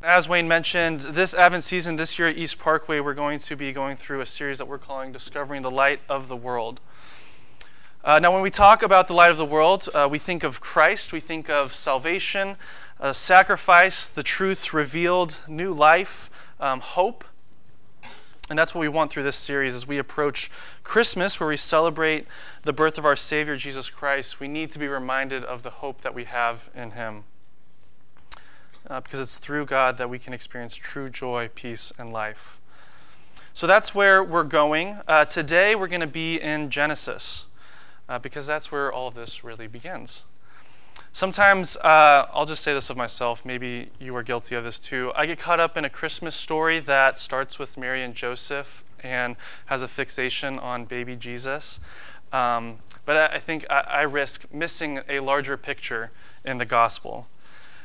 As Wayne mentioned, this Advent season, this year at East Parkway, we're going to be going through a series that we're calling Discovering the Light of the World. Uh, now, when we talk about the light of the world, uh, we think of Christ, we think of salvation, uh, sacrifice, the truth revealed, new life, um, hope. And that's what we want through this series as we approach Christmas, where we celebrate the birth of our Savior, Jesus Christ. We need to be reminded of the hope that we have in Him uh, because it's through God that we can experience true joy, peace, and life. So that's where we're going. Uh, today we're going to be in Genesis uh, because that's where all of this really begins. Sometimes, uh, I'll just say this of myself, maybe you are guilty of this too. I get caught up in a Christmas story that starts with Mary and Joseph and has a fixation on baby Jesus. Um, but I, I think I, I risk missing a larger picture in the gospel.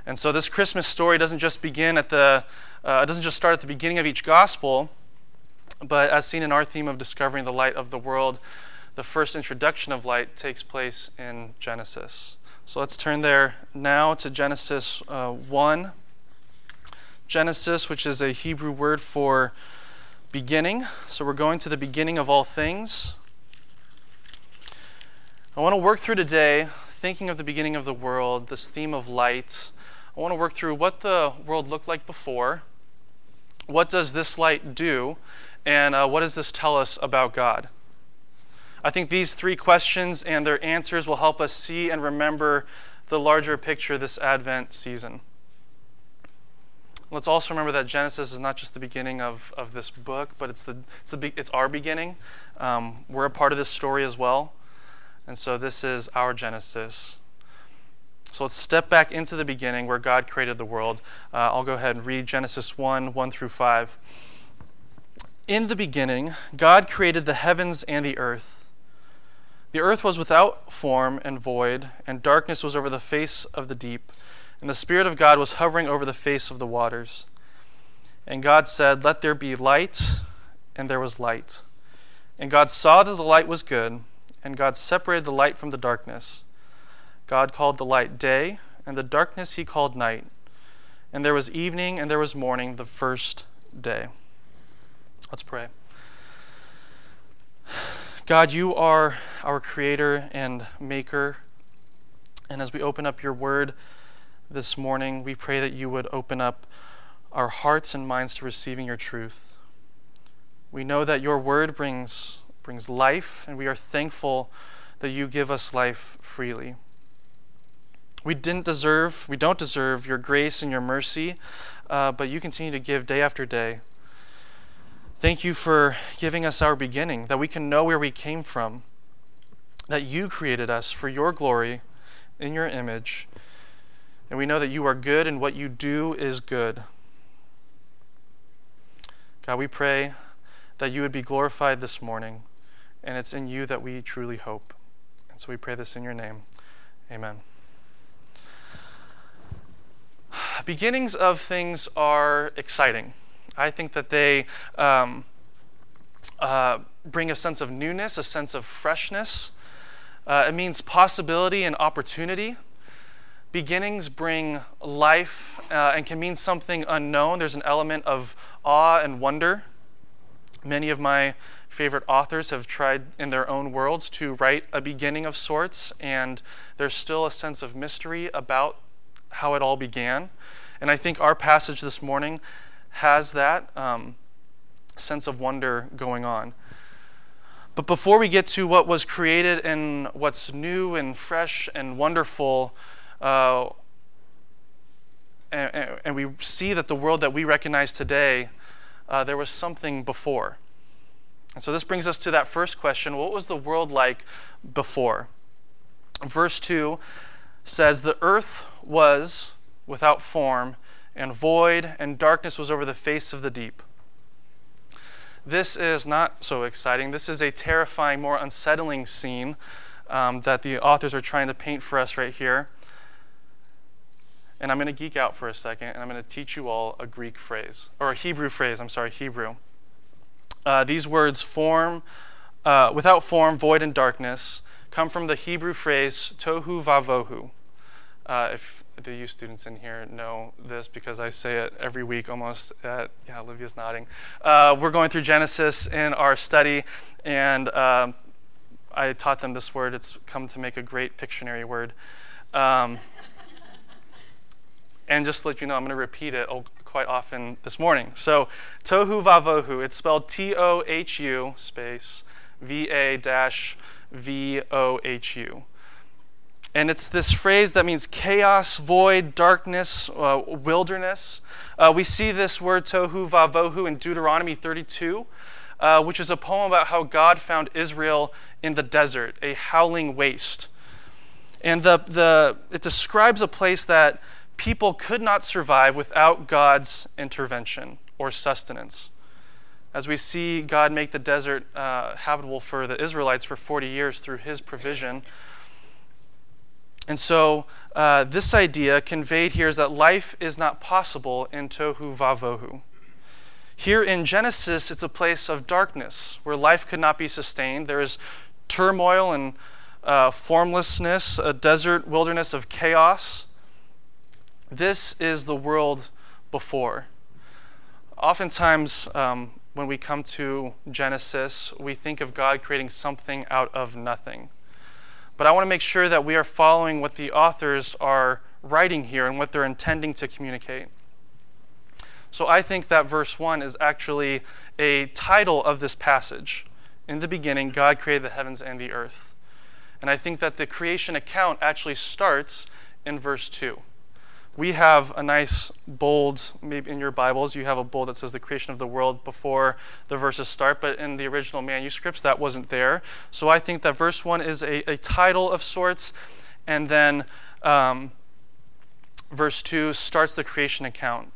And so this Christmas story doesn't just begin at the, uh, doesn't just start at the beginning of each gospel, but as seen in our theme of discovering the light of the world, the first introduction of light takes place in Genesis. So let's turn there now to Genesis uh, 1. Genesis, which is a Hebrew word for beginning. So we're going to the beginning of all things. I want to work through today, thinking of the beginning of the world, this theme of light, I want to work through what the world looked like before, what does this light do, and uh, what does this tell us about God? I think these three questions and their answers will help us see and remember the larger picture this Advent season. Let's also remember that Genesis is not just the beginning of, of this book, but it's, the, it's, the, it's our beginning. Um, we're a part of this story as well. And so this is our Genesis. So let's step back into the beginning where God created the world. Uh, I'll go ahead and read Genesis 1 1 through 5. In the beginning, God created the heavens and the earth. The earth was without form and void, and darkness was over the face of the deep, and the Spirit of God was hovering over the face of the waters. And God said, Let there be light, and there was light. And God saw that the light was good, and God separated the light from the darkness. God called the light day, and the darkness he called night. And there was evening and there was morning the first day. Let's pray. God, you are our creator and maker. And as we open up your word this morning, we pray that you would open up our hearts and minds to receiving your truth. We know that your word brings, brings life, and we are thankful that you give us life freely. We didn't deserve, we don't deserve your grace and your mercy, uh, but you continue to give day after day. Thank you for giving us our beginning, that we can know where we came from, that you created us for your glory in your image, and we know that you are good and what you do is good. God, we pray that you would be glorified this morning, and it's in you that we truly hope. And so we pray this in your name. Amen. beginnings of things are exciting. I think that they um, uh, bring a sense of newness, a sense of freshness. Uh, it means possibility and opportunity. Beginnings bring life uh, and can mean something unknown. There's an element of awe and wonder. Many of my favorite authors have tried in their own worlds to write a beginning of sorts, and there's still a sense of mystery about how it all began. And I think our passage this morning has that um, sense of wonder going on. But before we get to what was created and what's new and fresh and wonderful, uh, and, and, we see that the world that we recognize today, uh, there was something before. And so this brings us to that first question what was the world like before? Verse 2 says, The earth was without form and void, and darkness was over the face of the deep. This is not so exciting. This is a terrifying, more unsettling scene um, that the authors are trying to paint for us right here. And I'm going to geek out for a second, and I'm going to teach you all a Greek phrase, or a Hebrew phrase, I'm sorry, Hebrew. Uh, these words, form, uh, without form, void, and darkness, come from the Hebrew phrase tohu vavohu. Uh, if the U students in here know this because I say it every week almost. At, yeah, Olivia's nodding. Uh, we're going through Genesis in our study, and um, I taught them this word. It's come to make a great Pictionary word. Um, and just to let you know, I'm going to repeat it quite often this morning. So, tohu vavohu, it's spelled T O H U space V A dash V O H U. And it's this phrase that means chaos, void, darkness, uh, wilderness. Uh, we see this word tohu vavohu in Deuteronomy 32, uh, which is a poem about how God found Israel in the desert, a howling waste. And the, the, it describes a place that people could not survive without God's intervention or sustenance. As we see God make the desert uh, habitable for the Israelites for 40 years through his provision. And so, uh, this idea conveyed here is that life is not possible in tohu vavohu. Here in Genesis, it's a place of darkness where life could not be sustained. There is turmoil and uh, formlessness, a desert wilderness of chaos. This is the world before. Oftentimes, um, when we come to Genesis, we think of God creating something out of nothing. But I want to make sure that we are following what the authors are writing here and what they're intending to communicate. So I think that verse 1 is actually a title of this passage. In the beginning, God created the heavens and the earth. And I think that the creation account actually starts in verse 2 we have a nice bold, maybe in your Bibles, you have a bold that says the creation of the world before the verses start, but in the original manuscripts, that wasn't there. So I think that verse 1 is a, a title of sorts, and then um, verse 2 starts the creation account.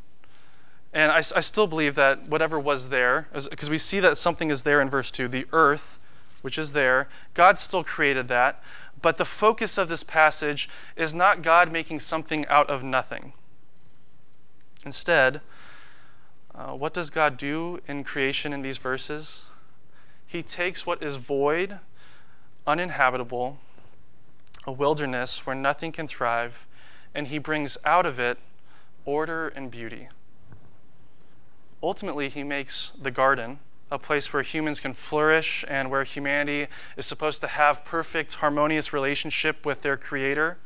And I, I still believe that whatever was there, because we see that something is there in verse 2, the earth, which is there, God still created that. But the focus of this passage is not God making something out of nothing. Instead, uh, what does God do in creation in these verses? He takes what is void, uninhabitable, a wilderness where nothing can thrive, and he brings out of it order and beauty. Ultimately, he makes the garden a place where humans can flourish and where humanity is supposed to have perfect harmonious relationship with their creator.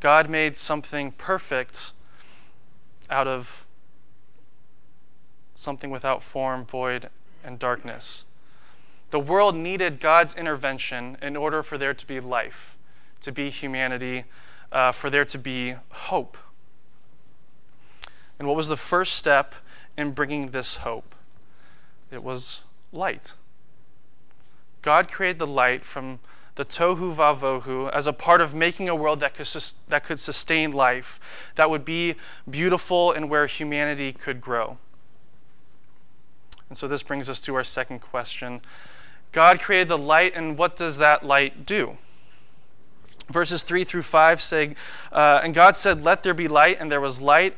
God made something perfect out of something without form void and darkness. The world needed god's intervention in order for there to be life to be humanity uh, for there to be hope. And what was the first step in bringing this hope it was light. God created the light from the tohu vavohu as a part of making a world that could, that could sustain life, that would be beautiful and where humanity could grow. And so this brings us to our second question God created the light, and what does that light do? Verses 3 through 5 say, uh, And God said, Let there be light, and there was light.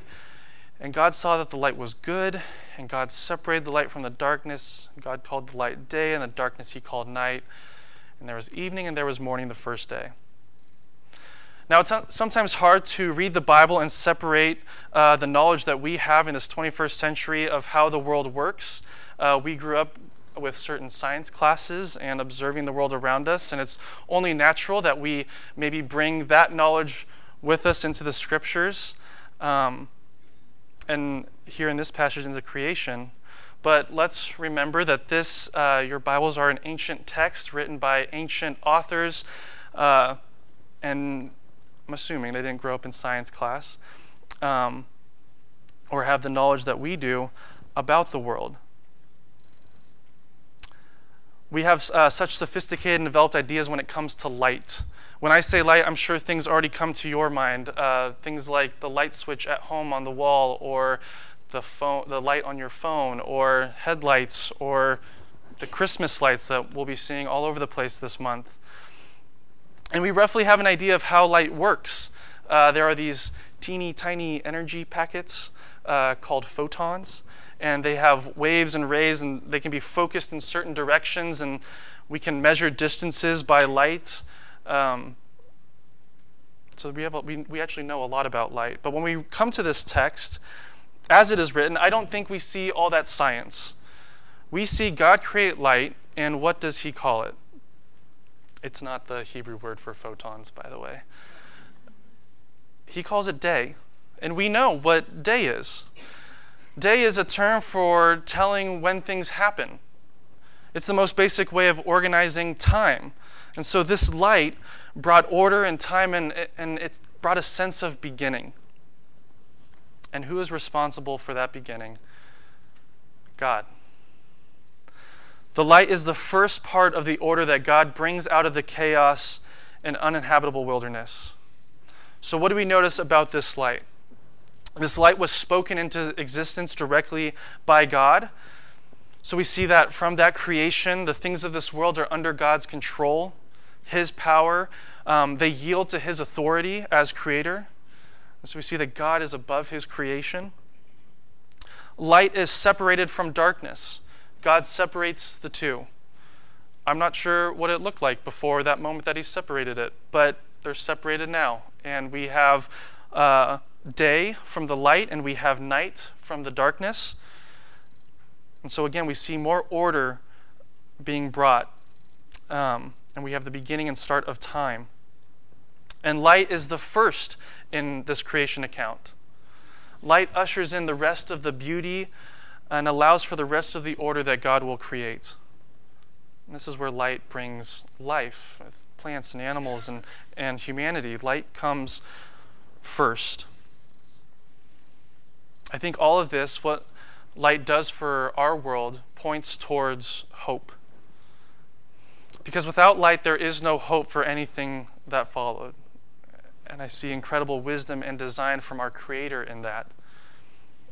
And God saw that the light was good, and God separated the light from the darkness. God called the light day, and the darkness he called night. And there was evening and there was morning the first day. Now, it's sometimes hard to read the Bible and separate uh, the knowledge that we have in this 21st century of how the world works. Uh, we grew up with certain science classes and observing the world around us, and it's only natural that we maybe bring that knowledge with us into the scriptures. Um, and here in this passage into creation. But let's remember that this, uh, your Bibles are an ancient text written by ancient authors, uh, and I'm assuming they didn't grow up in science class um, or have the knowledge that we do about the world. We have uh, such sophisticated and developed ideas when it comes to light. When I say light, I'm sure things already come to your mind. Uh, things like the light switch at home on the wall, or the, phone, the light on your phone, or headlights, or the Christmas lights that we'll be seeing all over the place this month. And we roughly have an idea of how light works. Uh, there are these teeny tiny energy packets uh, called photons, and they have waves and rays, and they can be focused in certain directions, and we can measure distances by light. Um, So we, have a, we, we actually know a lot about light. But when we come to this text, as it is written, I don't think we see all that science. We see God create light, and what does he call it? It's not the Hebrew word for photons, by the way. He calls it day. And we know what day is. Day is a term for telling when things happen. It's the most basic way of organizing time. And so this light brought order and time, and, and it brought a sense of beginning. And who is responsible for that beginning? God. The light is the first part of the order that God brings out of the chaos and uninhabitable wilderness. So, what do we notice about this light? This light was spoken into existence directly by God. So, we see that from that creation, the things of this world are under God's control, His power. Um, they yield to His authority as creator. And so, we see that God is above His creation. Light is separated from darkness. God separates the two. I'm not sure what it looked like before that moment that he separated it, but they're separated now. And we have uh, day from the light, and we have night from the darkness. And so, again, we see more order being brought. Um, and we have the beginning and start of time. And light is the first in this creation account. Light ushers in the rest of the beauty and allows for the rest of the order that God will create. And this is where light brings life, plants and animals and, and humanity. Light comes first. I think all of this, what light does for our world, points towards hope. Because without light, there is no hope for anything that followed. And I see incredible wisdom and design from our Creator in that.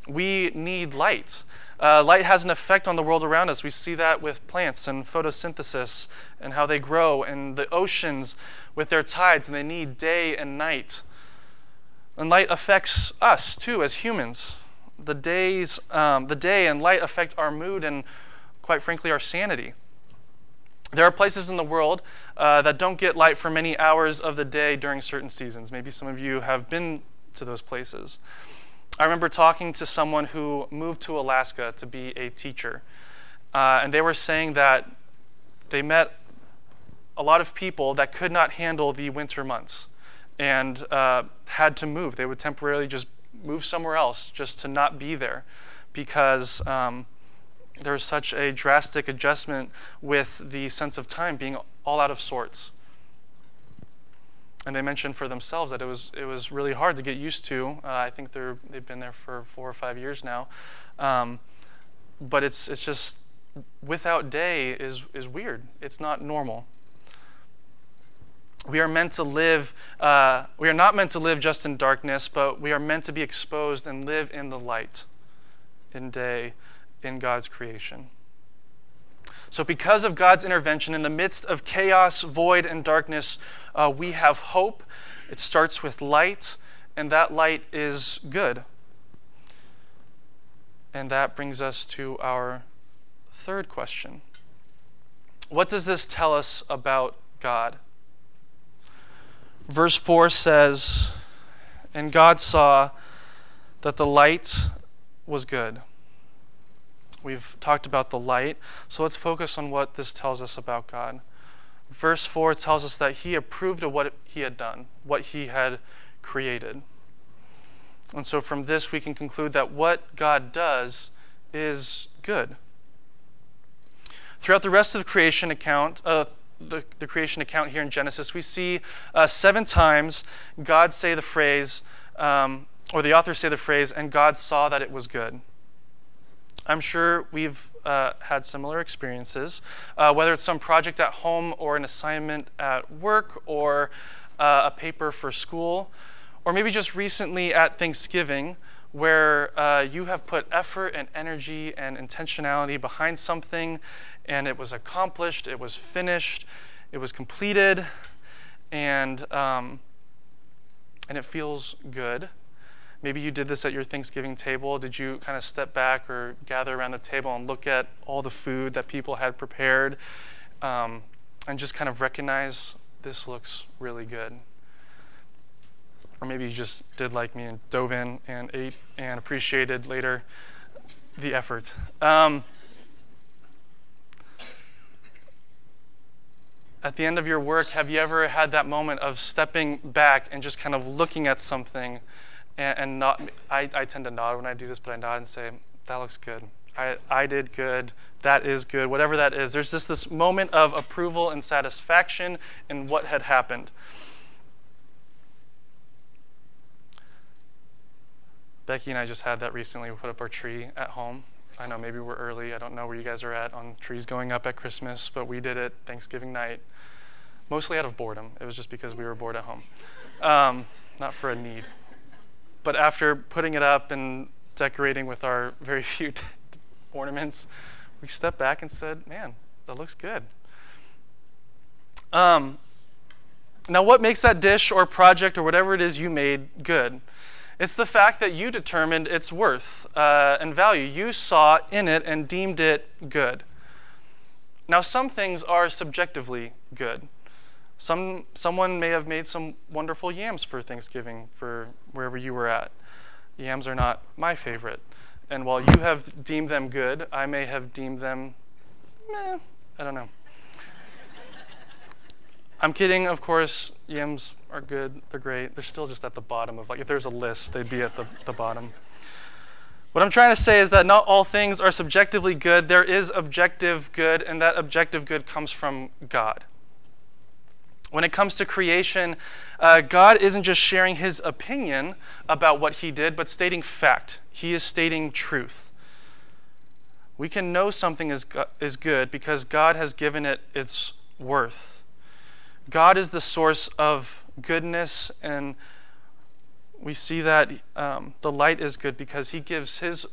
We need light. Uh, light has an effect on the world around us. We see that with plants and photosynthesis and how they grow, and the oceans with their tides, and they need day and night. And light affects us too as humans. The days, um, the day and light affect our mood and, quite frankly, our sanity. There are places in the world uh, that don't get light for many hours of the day during certain seasons. Maybe some of you have been to those places. I remember talking to someone who moved to Alaska to be a teacher, uh, and they were saying that they met a lot of people that could not handle the winter months and uh, had to move. They would temporarily just move somewhere else just to not be there because um, there was such a drastic adjustment with the sense of time being all out of sorts and they mentioned for themselves that it was it was really hard to get used to. Uh, I think they're they've been there for four or five years now, um, but it's it's just without day is is weird. It's not normal. We are meant to live. Uh, we are not meant to live just in darkness, but we are meant to be exposed and live in the light, in day, in God's creation. So, because of God's intervention in the midst of chaos, void, and darkness, uh, we have hope. It starts with light, and that light is good. And that brings us to our third question What does this tell us about God? Verse 4 says, And God saw that the light was good. We've talked about the light. So let's focus on what this tells us about God. Verse 4 tells us that he approved of what he had done, what he had created. And so from this, we can conclude that what God does is good. Throughout the rest of the creation account, uh, the, the, creation account here in Genesis, we see uh, seven times God say the phrase, um, or the author say the phrase, and God saw that it was good. I'm sure we've uh, had similar experiences, uh, whether it's some project at home or an assignment at work or uh, a paper for school, or maybe just recently at Thanksgiving, where uh, you have put effort and energy and intentionality behind something and it was accomplished, it was finished, it was completed, and, um, and it feels good. Maybe you did this at your Thanksgiving table. Did you kind of step back or gather around the table and look at all the food that people had prepared um, and just kind of recognize this looks really good? Or maybe you just did like me and dove in and ate and appreciated later the effort. Um, at the end of your work, have you ever had that moment of stepping back and just kind of looking at something and, and not? I, I tend to nod when I do this, but I nod and say, that looks good. I, I did good. That is good. Whatever that is. There's just this moment of approval and satisfaction in what had happened. Becky and I just had that recently. We put up our tree at home. I know maybe we're early. I don't know where you guys are at on trees going up at Christmas, but we did it Thanksgiving night, mostly out of boredom. It was just because we were bored at home, um, not for a need. But after putting it up and decorating with our very few ornaments, we stepped back and said, man, that looks good. Um, now, what makes that dish or project or whatever it is you made good? It's the fact that you determined its worth uh, and value. You saw in it and deemed it good. Now, some things are subjectively good. Some, someone may have made some wonderful yams for Thanksgiving for wherever you were at. Yams are not my favorite. And while you have deemed them good, I may have deemed them, meh, I don't know. I'm kidding, of course. Yams are good, they're great. They're still just at the bottom of, like, if there's a list, they'd be at the, the bottom. What I'm trying to say is that not all things are subjectively good. There is objective good, and that objective good comes from God. When it comes to creation, uh, God isn't just sharing his opinion about what he did, but stating fact. He is stating truth. We can know something is, is good because God has given it its worth. God is the source of goodness, and we see that um, the light is good because he gives his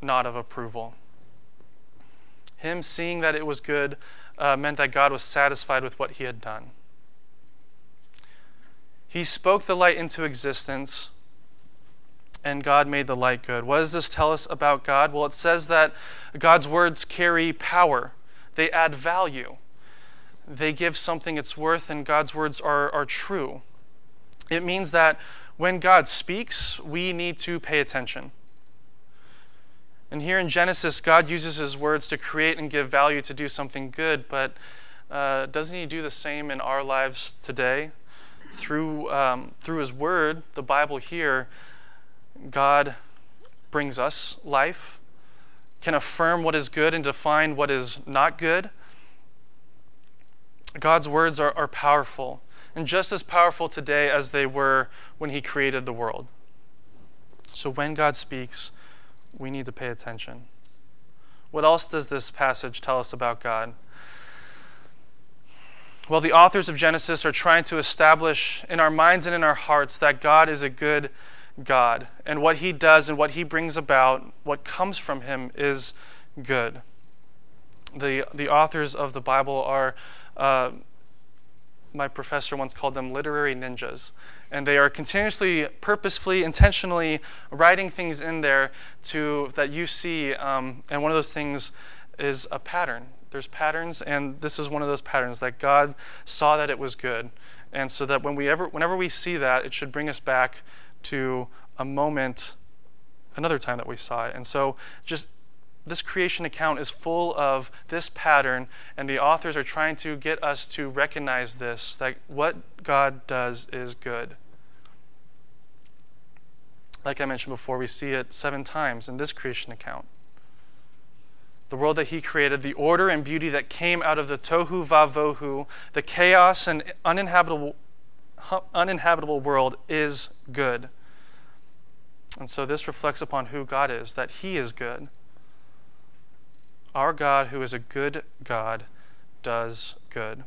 nod of approval. Him seeing that it was good uh, meant that God was satisfied with what he had done. He spoke the light into existence, and God made the light good. What does this tell us about God? Well, it says that God's words carry power, they add value, they give something its worth, and God's words are, are true. It means that when God speaks, we need to pay attention. And here in Genesis, God uses his words to create and give value to do something good, but uh, doesn't he do the same in our lives today? through, um, through His Word, the Bible here, God brings us life, can affirm what is good and define what is not good. God's words are, are powerful, and just as powerful today as they were when He created the world. So when God speaks, we need to pay attention. What else does this passage tell us about God? Well, the authors of Genesis are trying to establish in our minds and in our hearts that God is a good God, and what He does and what He brings about, what comes from Him, is good. The, the authors of the Bible are, uh, my professor once called them literary ninjas. And they are continuously, purposefully, intentionally writing things in there to, that you see. Um, and one of those things is a pattern. There's patterns, and this is one of those patterns that God saw that it was good. And so that when we ever, whenever we see that, it should bring us back to a moment, another time that we saw it. And so just this creation account is full of this pattern, and the authors are trying to get us to recognize this that what God does is good. Like I mentioned before, we see it seven times in this creation account the world that he created, the order and beauty that came out of the tohu vavohu, the chaos and uninhabitable, uninhabitable world is good. And so this reflects upon who God is, that he is good. Our God, who is a good God, does good.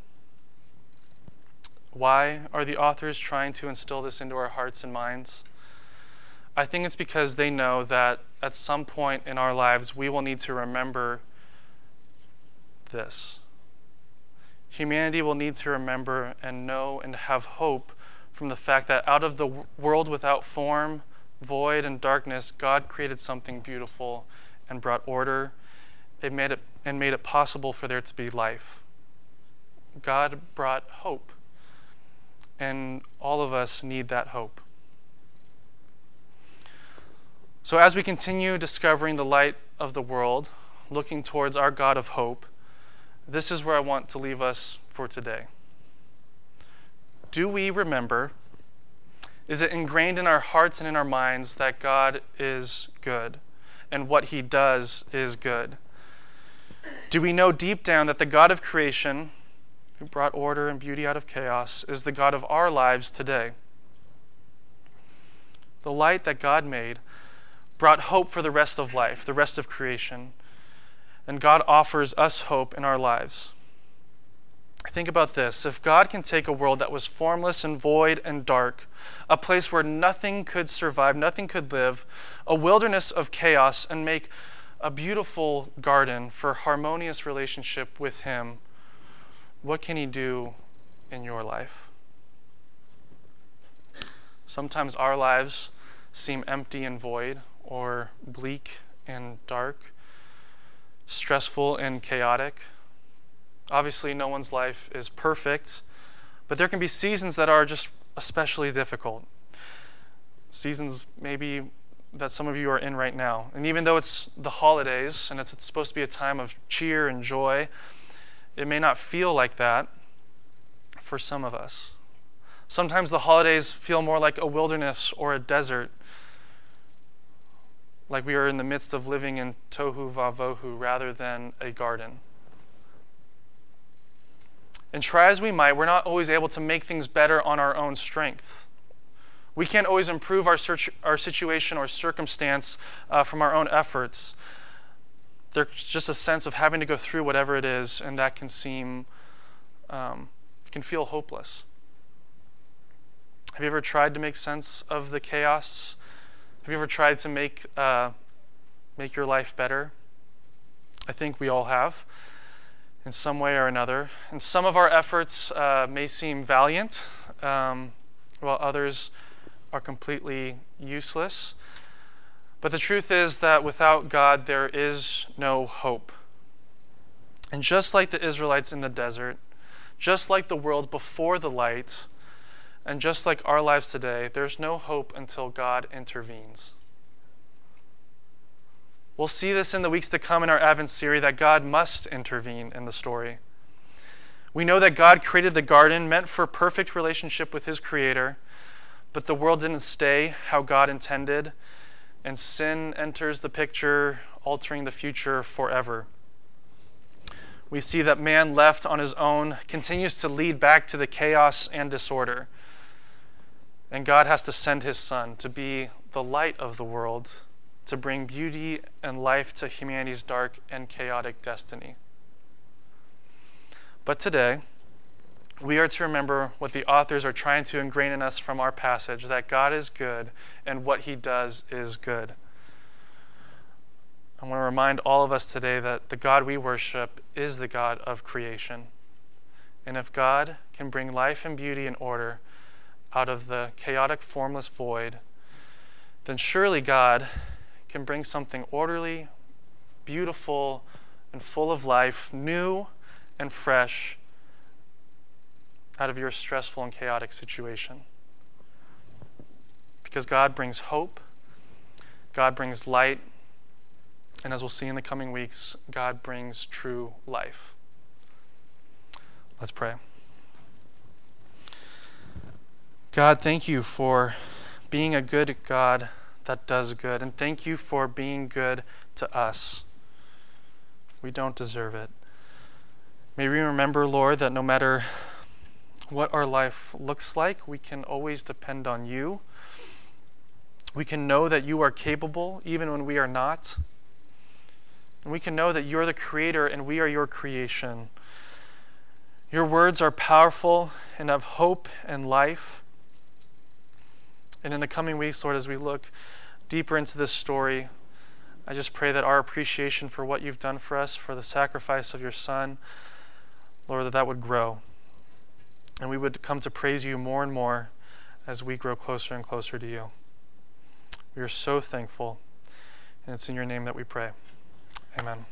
Why are the authors trying to instill this into our hearts and minds? I think it's because they know that at some point in our lives we will need to remember this. Humanity will need to remember and know and have hope from the fact that out of the world without form, void, and darkness, God created something beautiful and brought order it made it, and made it possible for there to be life. God brought hope, and all of us need that hope. So, as we continue discovering the light of the world, looking towards our God of hope, this is where I want to leave us for today. Do we remember? Is it ingrained in our hearts and in our minds that God is good and what he does is good? Do we know deep down that the God of creation, who brought order and beauty out of chaos, is the God of our lives today? The light that God made brought hope for the rest of life, the rest of creation. And God offers us hope in our lives. Think about this. If God can take a world that was formless and void and dark, a place where nothing could survive, nothing could live, a wilderness of chaos, and make a beautiful garden for harmonious relationship with Him, what can He do in your life? Sometimes our lives seem empty and void, or bleak and dark, stressful and chaotic. Obviously, no one's life is perfect, but there can be seasons that are just especially difficult. Seasons maybe that some of you are in right now. And even though it's the holidays and it's, supposed to be a time of cheer and joy, it may not feel like that for some of us. Sometimes the holidays feel more like a wilderness or a desert like we are in the midst of living in tohu vavohu rather than a garden. And try as we might, we're not always able to make things better on our own strength. We can't always improve our, search, our situation or circumstance uh, from our own efforts. There's just a sense of having to go through whatever it is, and that can seem, um, can feel hopeless. Have you ever tried to make sense of the chaos have you ever tried to make, uh, make your life better? I think we all have in some way or another. And some of our efforts uh, may seem valiant, um, while others are completely useless. But the truth is that without God, there is no hope. And just like the Israelites in the desert, just like the world before the light, and just like our lives today, there's no hope until God intervenes. We'll see this in the weeks to come in our Advent series that God must intervene in the story. We know that God created the garden meant for perfect relationship with his creator, but the world didn't stay how God intended, and sin enters the picture, altering the future forever. We see that man left on his own continues to lead back to the chaos and disorder. And God has to send his son to be the light of the world, to bring beauty and life to humanity's dark and chaotic destiny. But today, we are to remember what the authors are trying to ingrain in us from our passage that God is good and what he does is good. I want to remind all of us today that the God we worship is the God of creation. And if God can bring life and beauty and order, out of the chaotic, formless void, then surely God can bring something orderly, beautiful, and full of life, new and fresh, out of your stressful and chaotic situation. Because God brings hope, God brings light, and as we'll see in the coming weeks, God brings true life. Let's pray. God, thank you for being a good God that does good. And thank you for being good to us. We don't deserve it. May we remember, Lord, that no matter what our life looks like, we can always depend on you. We can know that you are capable even when we are not. And we can know that you're the creator and we are your creation. Your words are powerful and have hope and life. And in the coming weeks, Lord, as we look deeper into this story, I just pray that our appreciation for what you've done for us, for the sacrifice of your Son, Lord, that that would grow. And we would come to praise you more and more as we grow closer and closer to you. We are so thankful. And it's in your name that we pray. Amen.